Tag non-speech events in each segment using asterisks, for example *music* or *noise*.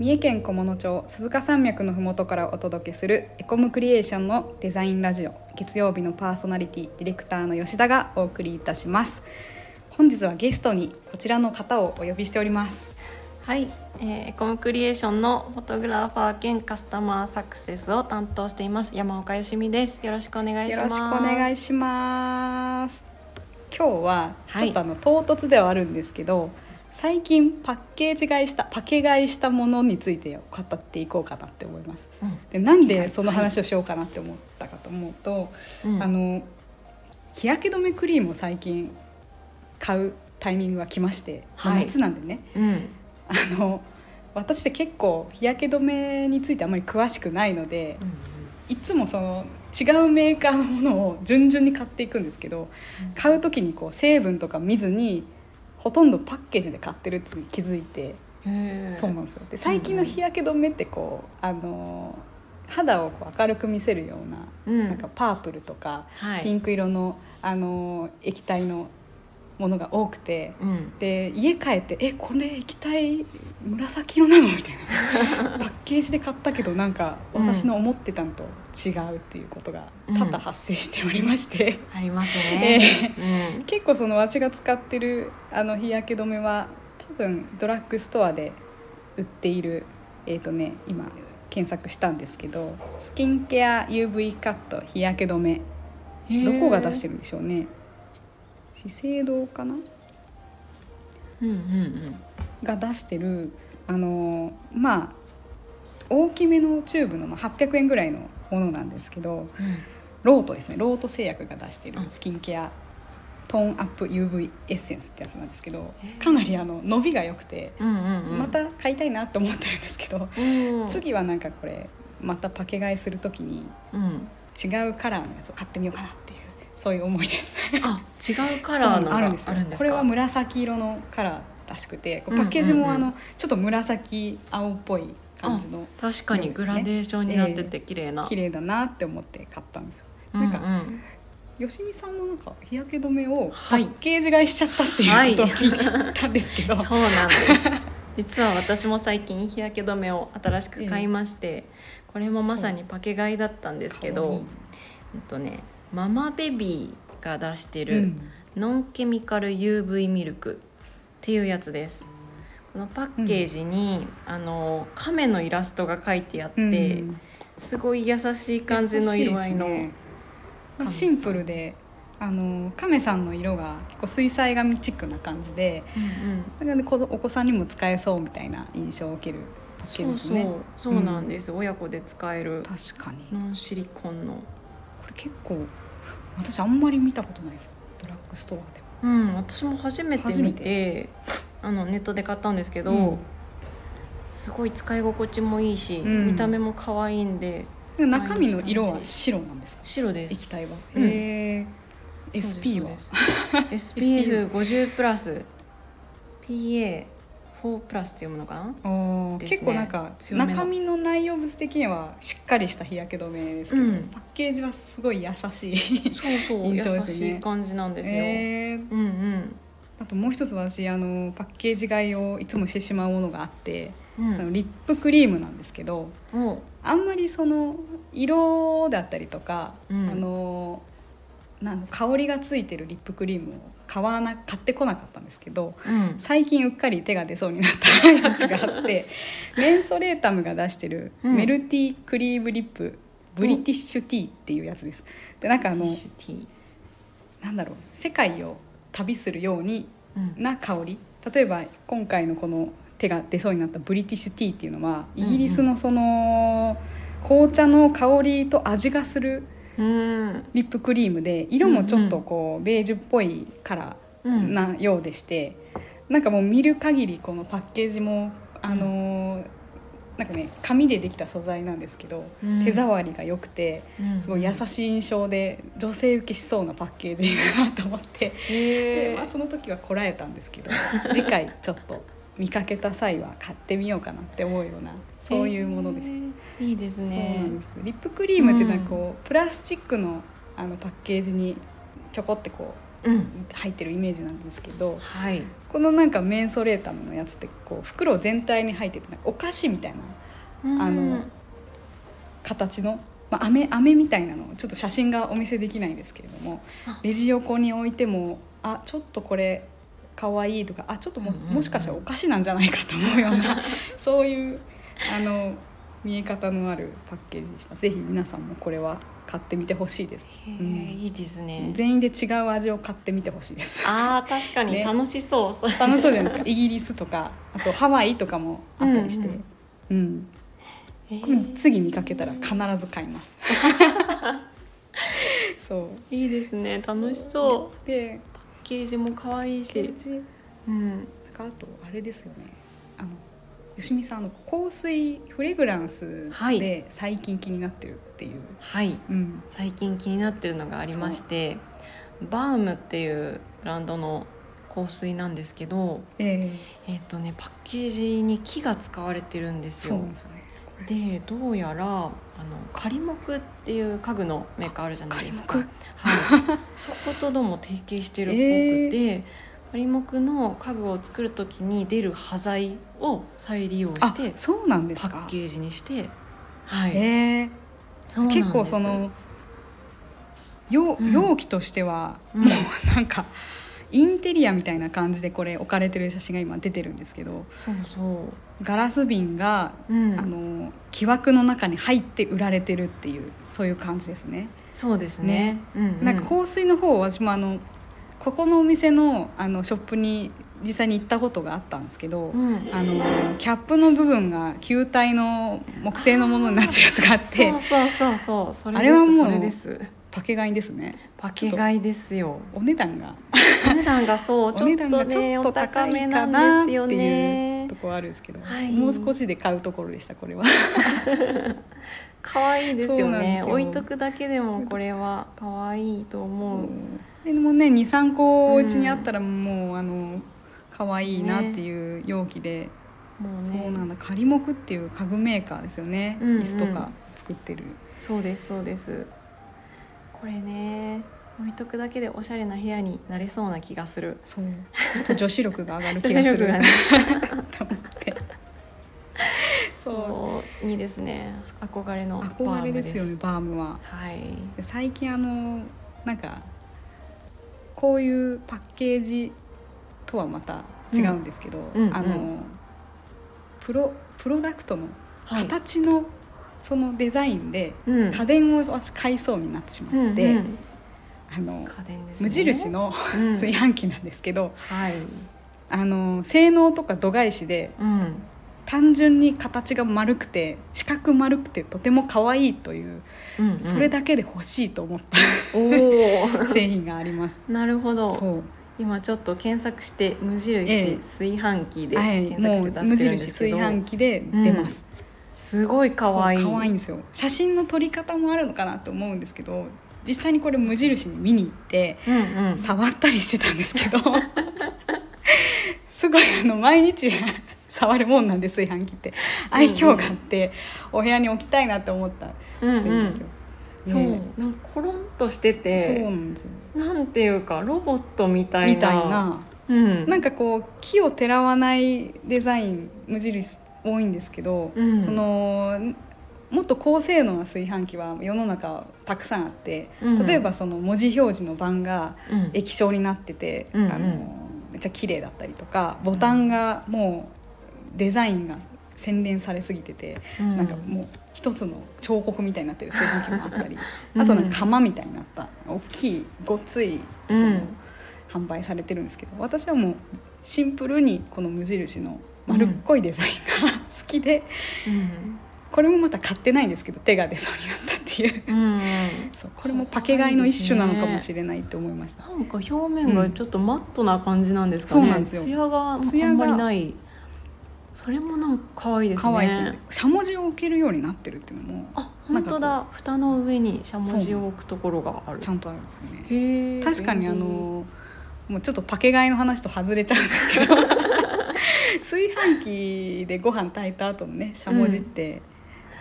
三重県菰野町鈴鹿山脈のふもとからお届けするエコムクリエーションのデザインラジオ。月曜日のパーソナリティディレクターの吉田がお送りいたします。本日はゲストにこちらの方をお呼びしております。はい、えー、エコムクリエーションのフォトグラファー兼カスタマーサクセスを担当しています。山岡よしみです。よろしくお願いします。よろしくお願いします。今日はちょっとあの、唐突ではあるんですけど最近パッケージ買いしたパケ買いしたものについて語っていこうかなって思います。うん。でなんでその話をしようかなって思ったかと思うと、うん。あの日焼け止めクリームを最近買うタイミングが来まして、まあはい夏なんでね。うん。あの私って結構日焼け止めについてあまり詳しくないので、いつもその違うメーカーのものを順々に買っていくんですけど買う時にこう成分とか見ずにほとんどパッケージで買ってるって気づいて、そうなんですよ。で最近の日焼け止めってこうあの肌をこう明るく見せるような,、うん。なんかパープルとか、はい。ピンク色のあの液体のものが多くて。うん。で家帰って「えこれ液体紫色なの?」みたいな。*laughs* パッケージで買ったけどなんかうん私の思ってたのと違うっていうことがうん。多々発生しておりまして、ありますね、うん。結構その私が使ってるあの日焼け止めは多分ドラッグストアで売っているえっ、とね今検索したんですけどスキンケア UV カット日焼け止め。どこが出してるんでしょうね資生堂かな？うんうんが出してるあのまあ大きめのチューブのまあ800円ぐらいのものなんですけどうん。ロートですね。ロート製薬が出してるうん。スキンアクアトーンアップ UV エッセンスってやつなんですけどかなりあの伸びが良くて、うんうんうん。また買いたいなと思ってるんですけど、うん。次はなんかこれまたパケ買いする時にうん。違うカラーのやつを買ってみようかなっていうそういう思いです。あ違うカラーのがあるんですよ。か？これは紫色のカラーらしくてパッケージもあのちょっと紫青っぽい感じの確かにグラデーションになってて綺麗な、綺麗だなって思って買ったんですよ。うんうんなん。か吉見さんもなんか日焼け止めをパはい。ッケージ買いしちゃったっていうことを聞いたんですけど、*laughs* そうなんです。実は私も最近日焼け止めを新しく買いまして、*laughs* これもまさにパケ買いだったんですけどえっとねママベビーが出してるうん。ノンケミカル UV ミルクっていうやつです。このパッケージに、あの亀のイラストが書いてあって、うん。すごい優しい感じの色合いの、ね。シンプルであの亀さんの色が結構水彩画チックな感じでうんうん。だからねこのお子さんにも使えそうみたいな印象を受けるパッケーそうそうジですね。そうなんです、親子で使える確かに。ノンシリコンの。これ結構私あんまり見たことないです。ドラッグストアでも。うん私も初めて見てあのネットで買ったんですけど、うん。すごい使い心地もいいし、うん。見た目も可愛いんでで中身の色は白なんですか？白です。液体は、うん。へえ SP は？そうです。SPF50 プラス PA4 プラスって読むのかな？ね。結構なんか中身の内容物的にはしっかりした日焼け止めですけど、うん。パッケージはすごい優しい。そうそう、*laughs* ね。しい感じなんですよ、えー。うんうん。あともう一つ私あのパッケージ買いをいつもしてしまうものがあって、うあのんリップクリームなんですけどあんまりその色だったりとか、うん。あのなん香りがついてるリップクリームを買わな買ってこなかったんですけどうん。最近うっかり手が出そうになったやつがあって *laughs* メンソレータムが出してるうん。メルティークリームリップ、ブリティッシュティーっていうやつです。でなんかあのなんだろう世界を旅するようにうん。な香り。例えば今回のこの手が出そうになったブリティッシュティーっていうのはイギリスのその紅茶の香りと味がするうんリップクリームで色もちょっとこうベージュっぽいカラーうん。なようでして、なんかもう見る限りこのパッケージもあのーなんかね紙でできた素材なんですけど、うん。手触りが良くてすごい優しい印象で女性受けしそうなパッケージだなと思って。で、まあ、その時はこらえたんですけど次回ちょっと見かけた際は買ってみようかなって思うようなそういうものでした。へーいいですそうねなんです。リップクリームってなんかこう、プラスチックのあのパッケージにちょこってこううん。入ってるイメージなんですけどはい。このなんかメンソレータムのやつってこう袋全体に入っててなんかお菓子みたいなあの形の、まあ、飴飴みたいなのちょっと写真がお見せできないんですけれどもあ。レジ横に置いてもあちょっとこれかわいいとかあちょっとも,、うんうんうん。もしかしたらお菓子なんじゃないかと思うような *laughs* そういうあの見え方のあるパッケージでした。ぜひ皆さんもこれは買ってみてほしいです、へうん。えいいですね。全員で違う味を買ってみてほしいです。あー確かに。ね。楽しそう、楽しそうじゃないですか。イギリスとかあとハワイとかもあったりして、うんうんへこれー次見かけたら必ず買います。*laughs* そう。いいですね。楽しそう。でケージも可愛いし。うん。なんかあとあれですよね。あの吉見さんあの香水フレグランスはい。で最近気になってるっていう、はい。うん。最近気になってるのがありましてバームっていうブランドの香水なんですけどええ。えっ、とねパッケージに木が使われてるんですよ。そうですよねでどうやらあの仮木っていう家具のメーカーあるじゃないですか。仮はい、そことどうも提携してるっぽくて、仮木の家具を作る時に出る端材を再利用あしてそうなんですか？パッケージにして、はい、ええそうなんです。結構その容うん。容器としては、うん。もうなんかインテリアみたいな感じでこれ置かれてる写真が今出てるんですけどそうそガラス瓶が、う、うん、あの木枠の中に入って売られてるっていうそういう感じですね。そうですね。うんうん。なんか香水の方私もあのここのお店のあのショップに実際に行ったことがあったんですけど、うん、あのキャップの部分が球体の木製のものになってるやつがあってそうそうそうそう。それですあれはもうパケ買いですね。パケ買いですよ。お値段が。お値段がそう *laughs* ちょっとねおちょっと高高めなですよなんっていうね。ところあるんですけど、はい。もう少しで買うところでしたこれは。*laughs* 可愛いですよね。置いとくだけでもこれは可愛いと思う。でもね23個お家にあったらもう、あの可愛いなっていう容器で、もうね。そうなんだ。仮木っていう家具メーカーですよね、うんうん。椅子とか作ってる。そうですそうですこれね置いとくだけでおしゃれな部屋になれそうな気がする。そう。ちょっと女子力が上がる気がする。女子力がね。*laughs* と思って。そう。いいですね。憧れのバー憧れムですよねバームは。はい。で最近あのなんかこういうパッケージとはまた違うんですけど、うんうん。あのプロプロダクトのはい。形のそのデザインでうん。家電を私買いそうになってしまって、うんうん。あのね。無印のうん。*laughs* 炊飯器なんですけど、はい。あの性能とか度外視でうん。単純に形が丸くて四角丸くてとても可愛いという、うんうん。それだけで欲しいと思った *laughs* 製品があります。なるほど。そう。今ちょっと検索して無印ええ。炊飯器ではい、検索して出してるんで印すけど、炊飯器で出ます、すごい可愛い。可愛いんですよ。写真の撮り方もあるのかなと思うんですけど実際にこれ無印に見に行ってうんうん。触ったりしてたんですけどすごいあの毎日 *laughs* 触るもんなんで炊飯器って。愛嬌があって、お部屋に置きたいなって思った。うんうん。製品ですよ、そう。ね。なんかコロンとしてそうてなんですよ。なんていうかロボットみたいな。みたいな。うん。なんかこう木をてらわないデザイン無印多いんですけど、うん。そのもっと高性能な炊飯器は世の中たくさんあって、うん。例えばその文字表示の版がうん。液晶になってて、うんうん。あのめっちゃ綺麗だったりとかボタンがもうデザインが洗練されすぎてて、うん。なんかもう一つの彫刻みたいになってる炊飯器もあったり、*laughs* うん。あとなんか窯みたいになった大きいごっついやつもうん販売されてるんですけど私はもうシンプルにこの無印の丸っこいデザインが *laughs* 好きで、これもまた買ってないんですけど手が出そうになったっていう。うん。うんそうこれもパケ買いの一種なのかもしれないって思いました。なんか表面がちょっとマットな感じなんですかね、そうなんですよ。艶があんまりない。それもなんか可愛いですね。可愛いですよね。しゃもじを置けるようになってるっていうのもあ本当だ。蓋の上にしゃもじを置くところがある。ちゃんとあるんですよね。確かにあのもうちょっとパケ買いの話と外れちゃうんですけど炊飯器でご飯炊いた後のねしゃもじって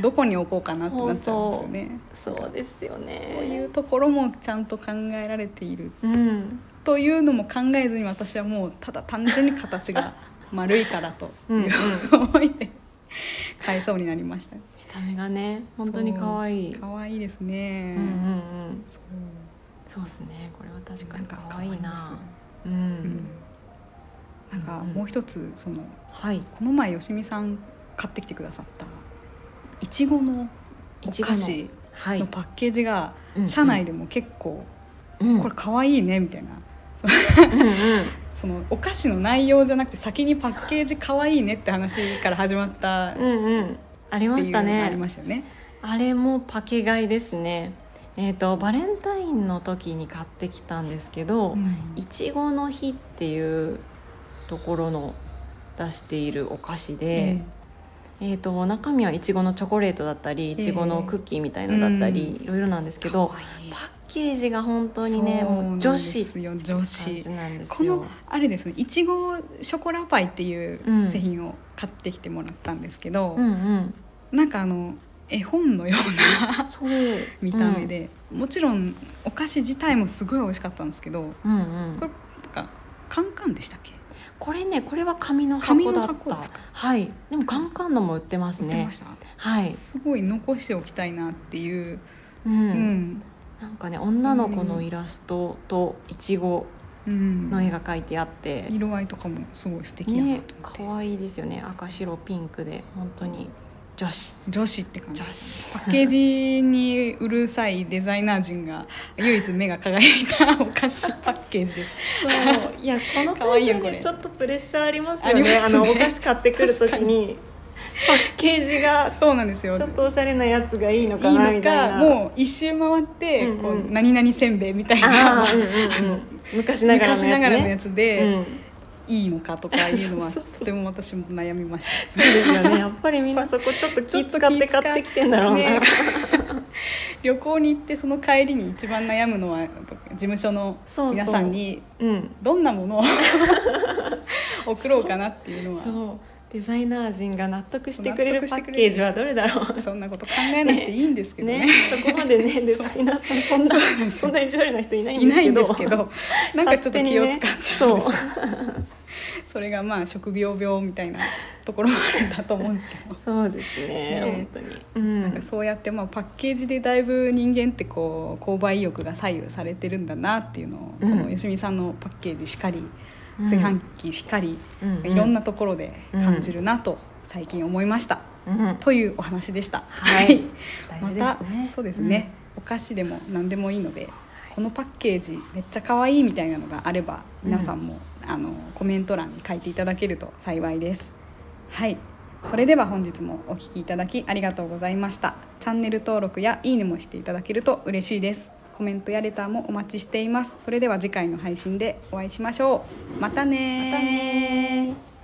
どこに置こうかなってなっちゃうんですよね。そうですよね。こういうところもちゃんと考えられている。うん。というのも考えずに私はもうただ単純に形が丸いからとうんいううん思いで買いそうになりました。見た目がね本当に可愛い。可愛いですね、うんうんうん。そう。そうですね。これは確かに可愛いですな。ううんんなんかもう一つそのはい。この前よしみさん買ってきてくださったいちごのお菓子はい。のパッケージがうん社内でも結構うん。これ可愛いねみたいな。*laughs* そのお菓子の内容じゃなくて先にパッケージ可愛いねって話から始まったうんうん。ありましたのがありねましたよね。あれもパケ買いですね。えっ、とバレンタインの時に買ってきたんですけど、いちごの日っていうところの出しているお菓子で、えー、と中身はいちごのチョコレートだったりいちごのクッキーみたいのだったり、うん。いろいろなんですけど、可愛いパッケージが本当にねもう女子ってなんですよ女感子じなんですこよの。あれですねいちごショコラパイっていううん。製品を買ってきてもらったんですけど、うんうん、なんかあの絵本のようなそう。*laughs* 見た目、で、もちろんお菓子自体もすごい美味しかったんですけどうんうんうん。これなんかカンカンでしたっけ？これねこれは紙の箱だった。はい。でもカンカンのも売ってますね。売ってました、はい、すごい残しておきたいなっていう、うん。うん。なんかね女の子のイラストといちごうん。の絵が描いてあって、色合いとかもすごい素敵やなねと思って、可愛いですよね。赤白ピンクで本当に女子。女子って感じ。女子。パッケージにうるさいデザイナー陣が *laughs* 唯一目が輝いたお菓子パッケージです。そう。いやこの *laughs* 可愛いやん会社これ。でちょっとプレッシャーありますよね。ね。あのお菓子買ってくる時に。パッケージがそうなんですよ。ちょっとおしゃれなやつがいいのかなみたいな。かもう一周回って、うんうん。こう何々せんべいみたいな。あーうんうんうん。*laughs* 昔ながらのやつ。やつで、うんいいのかとかいうのはとても私も悩みました。そうですよね。やっぱりみんなそこちょっと気使って買ってきてんだろうな、ね。*laughs* 旅行に行ってその帰りに一番悩むのは事務所の皆さんにうん。どんなものを *laughs* 送ろうかなっていうのは。そう。デザイナー陣が納得してくれるパッケージはどれだろう。そんなこと考えなくていいんですけどね。ね、そこまでね *laughs* デザイナーさんそんなそんな意地悪な人いないんんですけど。なんかちょっと気を使っちゃうんですよ *laughs* それがまあ職業病みたいなところもあるんだと思うんですけど。*laughs* そうですねね。本当に、うん、なんかそうやってまあパッケージでだいぶ人間ってこう購買意欲が左右されてるんだなっていうのを、うん。このよしみさんのパッケージしかりうん炊飯器しかり、うん。いろんなところで感じるなと最近思いました、うん。というお話でした。はい。大ま事ですたねそうですね、お菓子でも何でもいいので、このパッケージめっちゃ可愛いみたいなのがあれば皆さんも、あのコメント欄に書いていただけると幸いです。はい。それでは本日もお聞きいただきありがとうございました。チャンネル登録やいいねもしていただけると嬉しいです。コメントやレターもお待ちしています。それでは次回の配信でお会いしましょう。またねまたね